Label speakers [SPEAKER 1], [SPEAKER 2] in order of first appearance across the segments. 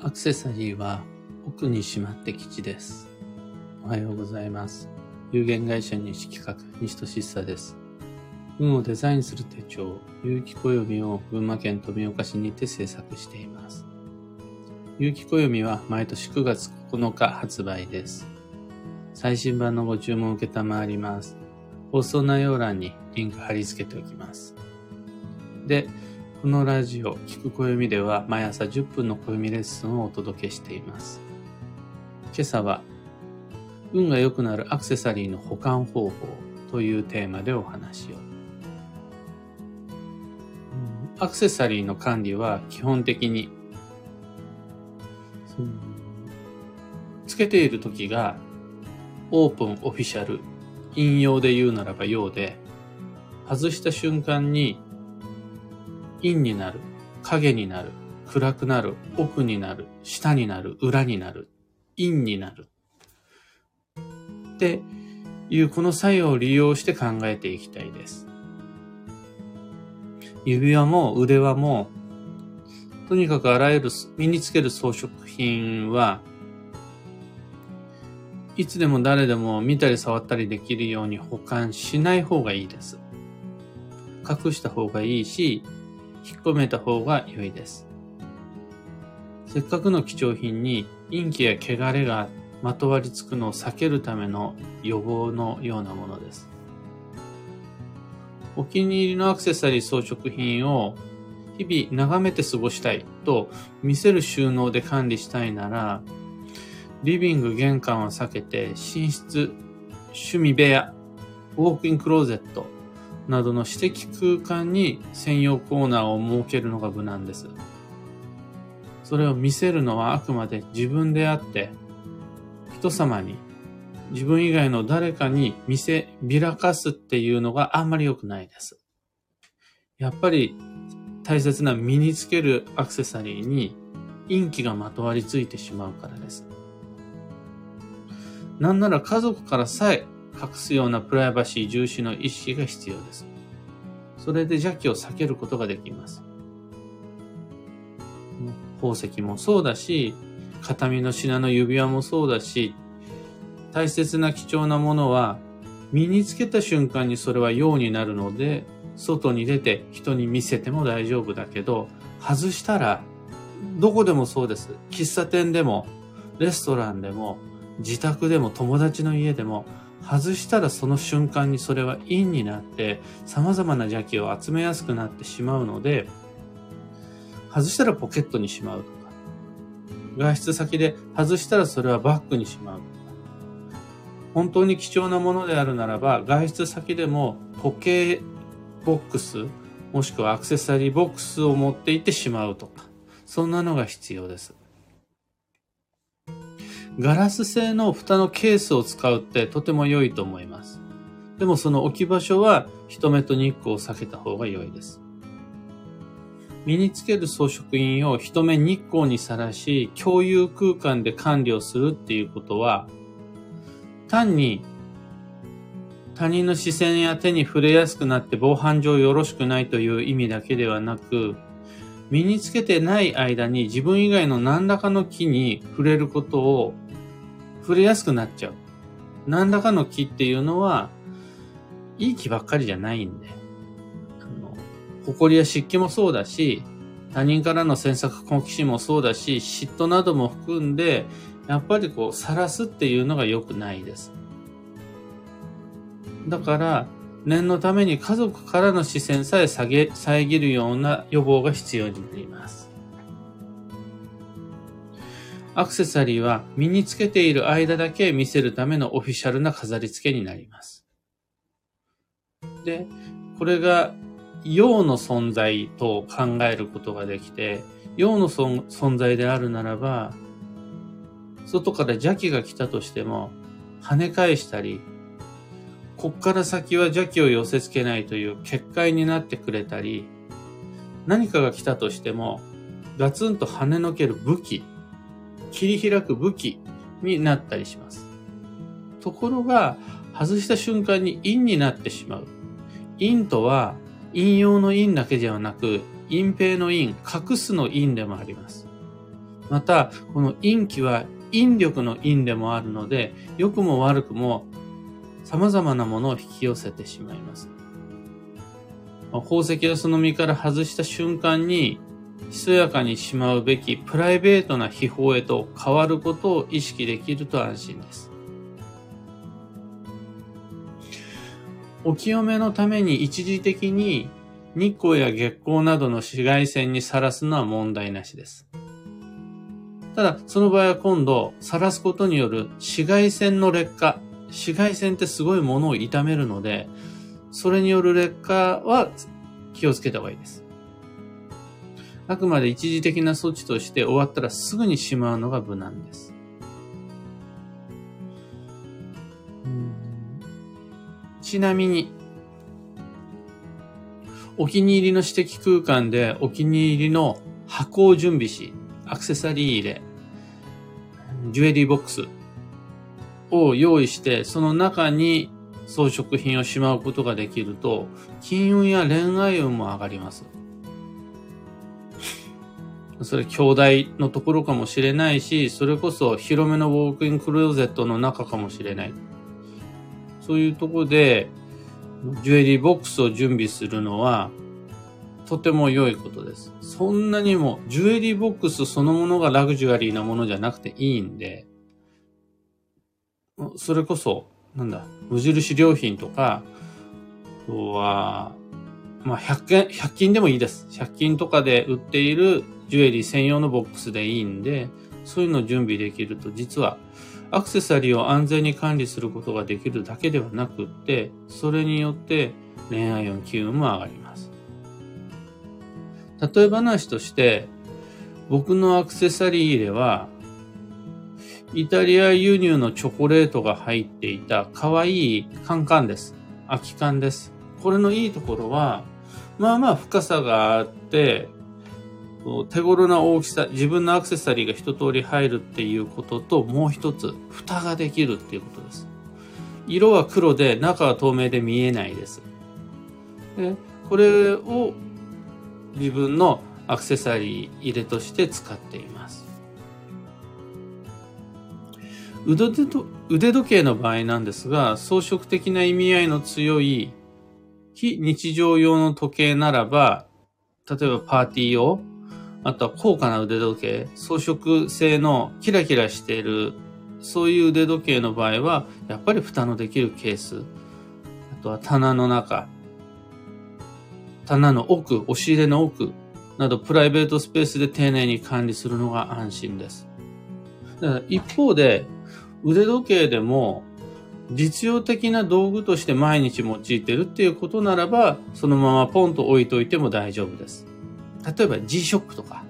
[SPEAKER 1] アクセサリーは奥にしまって吉です。おはようございます。有限会社西企画、西俊久です。運をデザインする手帳、有機暦を群馬県富岡市にて制作しています。有機暦は毎年9月9日発売です。最新版のご注文を受けたまわります。放送内容欄にリンク貼り付けておきます。で、このラジオ、聞く暦では毎朝10分の暦レッスンをお届けしています。今朝は、運が良くなるアクセサリーの保管方法というテーマでお話を。アクセサリーの管理は基本的に、つけている時がオープン、オフィシャル、引用で言うならば用で、外した瞬間に陰になる、影になる、暗くなる、奥になる、下になる、裏になる、陰になる。っていうこの作用を利用して考えていきたいです。指輪も腕輪も、とにかくあらゆる身につける装飾品は、いつでも誰でも見たり触ったりできるように保管しない方がいいです。隠した方がいいし、引っ込めた方が良いです。せっかくの貴重品に陰気や汚れがまとわりつくのを避けるための予防のようなものです。お気に入りのアクセサリー装飾品を日々眺めて過ごしたいと見せる収納で管理したいなら、リビング玄関を避けて寝室、趣味部屋、ウォークインクローゼットなどの私的空間に専用コーナーを設けるのが無難です。それを見せるのはあくまで自分であって、人様に、自分以外の誰かに見せびらかすっていうのがあんまり良くないです。やっぱり大切な身につけるアクセサリーに陰気がまとわりついてしまうからです。なんなら家族からさえ隠すようなプライバシー重視の意識が必要です。それで邪気を避けることができます。宝石もそうだし、形見の品の指輪もそうだし、大切な貴重なものは身につけた瞬間にそれは用になるので、外に出て人に見せても大丈夫だけど、外したらどこでもそうです。喫茶店でも、レストランでも、自宅でも友達の家でも、外したらその瞬間にそれは陰になって様々な邪気を集めやすくなってしまうので、外したらポケットにしまうとか、外出先で外したらそれはバッグにしまうとか、本当に貴重なものであるならば、外出先でも時計ボックス、もしくはアクセサリーボックスを持っていってしまうとか、そんなのが必要です。ガラス製の蓋のケースを使うってとても良いと思います。でもその置き場所は人目と日光を避けた方が良いです。身につける装飾品を人目日光にさらし、共有空間で管理をするっていうことは、単に他人の視線や手に触れやすくなって防犯上よろしくないという意味だけではなく、身につけてない間に自分以外の何らかの木に触れることを触れやすくなっちゃう。何らかの木っていうのは、いい木ばっかりじゃないんで。あの、埃や湿気もそうだし、他人からの詮索好奇心もそうだし、嫉妬なども含んで、やっぱりこう、晒すっていうのが良くないです。だから、念のために家族からの視線さえ下げ、遮るような予防が必要になります。アクセサリーは身につけている間だけ見せるためのオフィシャルな飾り付けになります。で、これが陽の存在と考えることができて、陽の存在であるならば、外から邪気が来たとしても、跳ね返したり、こっから先は邪気を寄せ付けないという結界になってくれたり、何かが来たとしても、ガツンと跳ねのける武器、切り開く武器になったりします。ところが、外した瞬間に陰になってしまう。陰とは、陰陽の陰だけではなく、隠蔽の陰、隠すの陰でもあります。また、この陰気は引力の陰でもあるので、良くも悪くも様々なものを引き寄せてしまいます。宝石をその身から外した瞬間に、ひそやかにしまうべきプライベートな秘宝へと変わることを意識できると安心です。お清めのために一時的に日光や月光などの紫外線にさらすのは問題なしです。ただ、その場合は今度、さらすことによる紫外線の劣化。紫外線ってすごいものを傷めるので、それによる劣化は気をつけた方がいいです。あくまで一時的な措置として終わったらすぐにしまうのが無難です。ちなみに、お気に入りの私的空間でお気に入りの箱を準備し、アクセサリー入れ、ジュエリーボックスを用意して、その中に装飾品をしまうことができると、金運や恋愛運も上がります。それ兄弟のところかもしれないし、それこそ広めのウォークインクローゼットの中かもしれない。そういうとこで、ジュエリーボックスを準備するのは、とても良いことです。そんなにも、ジュエリーボックスそのものがラグジュアリーなものじゃなくていいんで、それこそ、なんだ、無印良品とか、あとは、まあ、100均、100均でもいいです。100均とかで売っているジュエリー専用のボックスでいいんで、そういうのを準備できると、実はアクセサリーを安全に管理することができるだけではなくって、それによって恋愛運気運も上がります。例え話として、僕のアクセサリー入れは、イタリア輸入のチョコレートが入っていた可愛いカンカンです。空き缶です。これのいいところは、まあまあ深さがあって、手頃な大きさ、自分のアクセサリーが一通り入るっていうことと、もう一つ、蓋ができるっていうことです。色は黒で、中は透明で見えないです。でこれを自分のアクセサリー入れとして使っています。腕時計の場合なんですが、装飾的な意味合いの強い非日常用の時計ならば、例えばパーティー用、あとは高価な腕時計、装飾性のキラキラしている、そういう腕時計の場合は、やっぱり蓋のできるケース、あとは棚の中、棚の奥、押し入れの奥、などプライベートスペースで丁寧に管理するのが安心です。だから一方で、腕時計でも実用的な道具として毎日用いてるっていうことならば、そのままポンと置いといても大丈夫です。例えば G-SHOCK とか。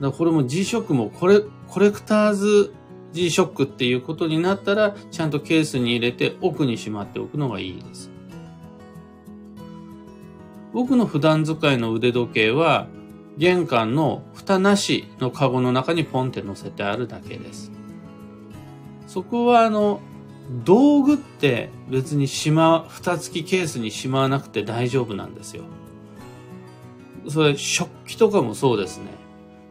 [SPEAKER 1] だこれも G-SHOCK もこれ、コレクターズ G-SHOCK っていうことになったら、ちゃんとケースに入れて奥にしまっておくのがいいです。僕の普段使いの腕時計は、玄関の蓋なしのカゴの中にポンって乗せてあるだけです。そこはあの、道具って別にしまう、蓋付きケースにしまわなくて大丈夫なんですよ。それ、食器とかもそうですね。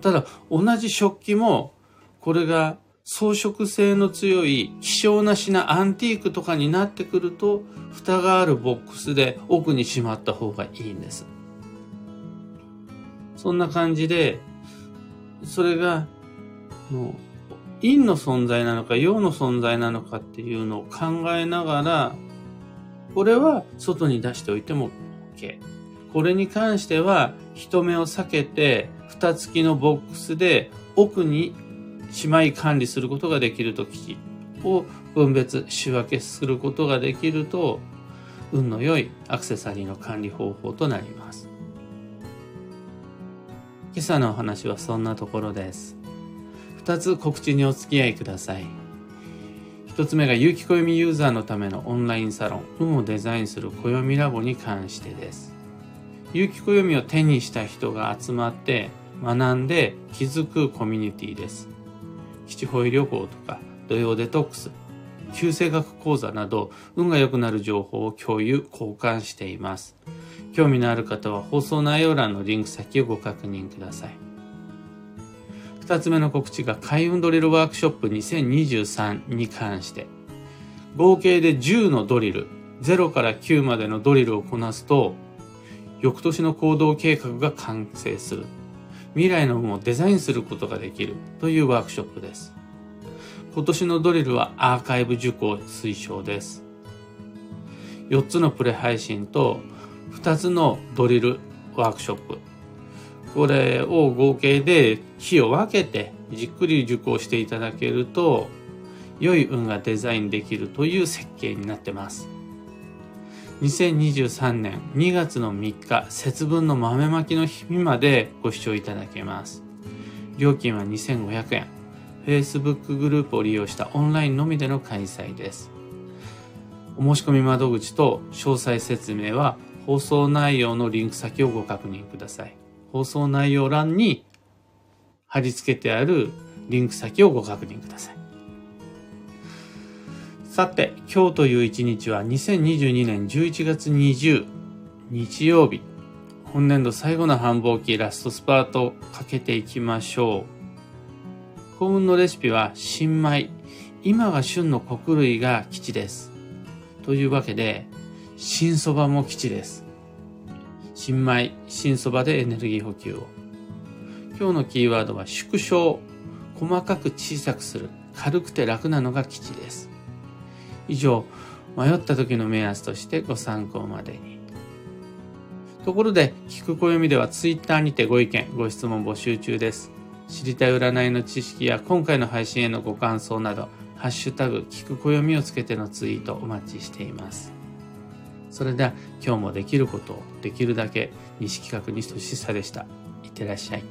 [SPEAKER 1] ただ、同じ食器も、これが装飾性の強い希少な品、アンティークとかになってくると、蓋があるボックスで奥にしまった方がいいんです。そんな感じで、それが、もう、陰の存在なのか陽の存在なのかっていうのを考えながら、これは外に出しておいても OK。これに関しては人目を避けて蓋付きのボックスで奥にしまい管理することができるときを分別、仕分けすることができると運の良いアクセサリーの管理方法となります。今朝のお話はそんなところです。二つ告知にお付き合いください。一つ目が有機暦ユーザーのためのオンラインサロン、運をデザインする暦ラボに関してです。有機暦を手にした人が集まって学んで気づくコミュニティです。基地保医旅行とか土曜デトックス、旧生学講座など運が良くなる情報を共有、交換しています。興味のある方は放送内容欄のリンク先をご確認ください。二つ目の告知が開運ドリルワークショップ2023に関して、合計で10のドリル、0から9までのドリルをこなすと、翌年の行動計画が完成する。未来の運をデザインすることができるというワークショップです。今年のドリルはアーカイブ受講推奨です。4つのプレ配信と2つのドリルワークショップ。これを合計で日を分けてじっくり受講していただけると良い運がデザインできるという設計になってます。2023年2月の3日節分の豆まきの日までご視聴いただけます。料金は2500円。Facebook グループを利用したオンラインのみでの開催です。お申し込み窓口と詳細説明は放送内容のリンク先をご確認ください。放送内容欄に貼り付けてあるリンク先をご確認ください。さて、今日という一日は2022年11月20日曜日。本年度最後の繁忙期ラストスパートかけていきましょう。幸運のレシピは新米。今が旬の穀類が基地です。というわけで、新蕎麦も基地です。新米、新蕎麦でエネルギー補給を。今日のキーワードは縮小。細かく小さくする。軽くて楽なのが基地です。以上、迷った時の目安としてご参考までに。ところで、聞く暦では Twitter にてご意見、ご質問募集中です。知りたい占いの知識や今回の配信へのご感想など、ハッシュタグ、聞く暦をつけてのツイートお待ちしています。それでは、今日もできることをできるだけ西企画西俊さでした。いってらっしゃい。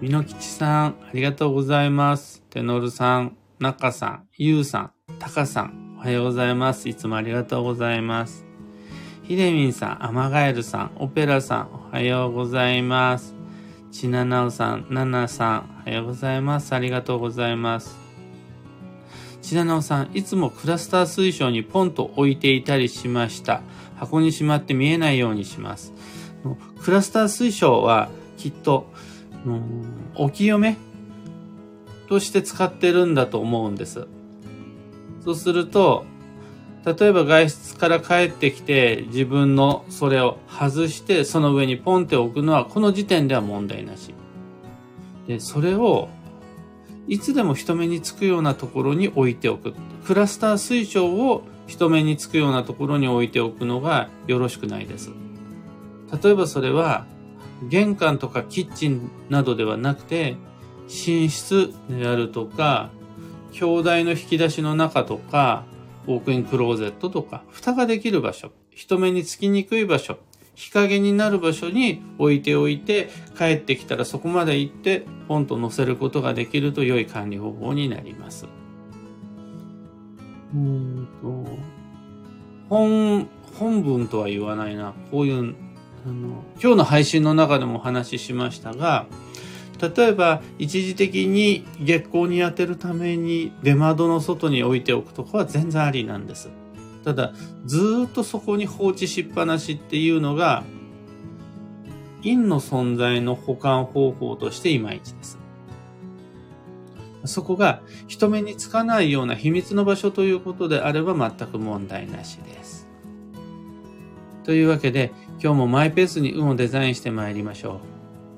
[SPEAKER 1] みのきちさん、ありがとうございます。テノルさん、中さん、ゆうさん、たかさん、おはようございます。いつもありがとうございます。ひでみんさん、アマガエルさん、オペラさん、おはようございます。ちななおさん、ななさん、おはようございます。ありがとうございます。ちななおさん、いつもクラスター水晶にポンと置いていたりしました。箱にしまって見えないようにします。クラスター水晶はきっと、お清めとして使ってるんだと思うんです。そうすると、例えば外出から帰ってきて自分のそれを外してその上にポンって置くのはこの時点では問題なし。で、それをいつでも人目につくようなところに置いておく。クラスター水晶を人目につくようなところに置いておくのがよろしくないです。例えばそれは玄関とかキッチンなどではなくて寝室であるとか、兄弟の引き出しの中とか、ウォークインクローゼットとか、蓋ができる場所、人目につきにくい場所、日陰になる場所に置いておいて、帰ってきたらそこまで行って、ポンと乗せることができると良い管理方法になります。うんと、本、本文とは言わないな。こういう、あの、今日の配信の中でもお話ししましたが、例えば一時的に月光に当てるために出窓の外に置いておくとかは全然ありなんです。ただずっとそこに放置しっぱなしっていうのが陰の存在の保管方法としていまいちです。そこが人目につかないような秘密の場所ということであれば全く問題なしです。というわけで今日もマイペースに運をデザインしてまいりましょう。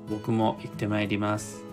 [SPEAKER 1] 僕も行ってまいります。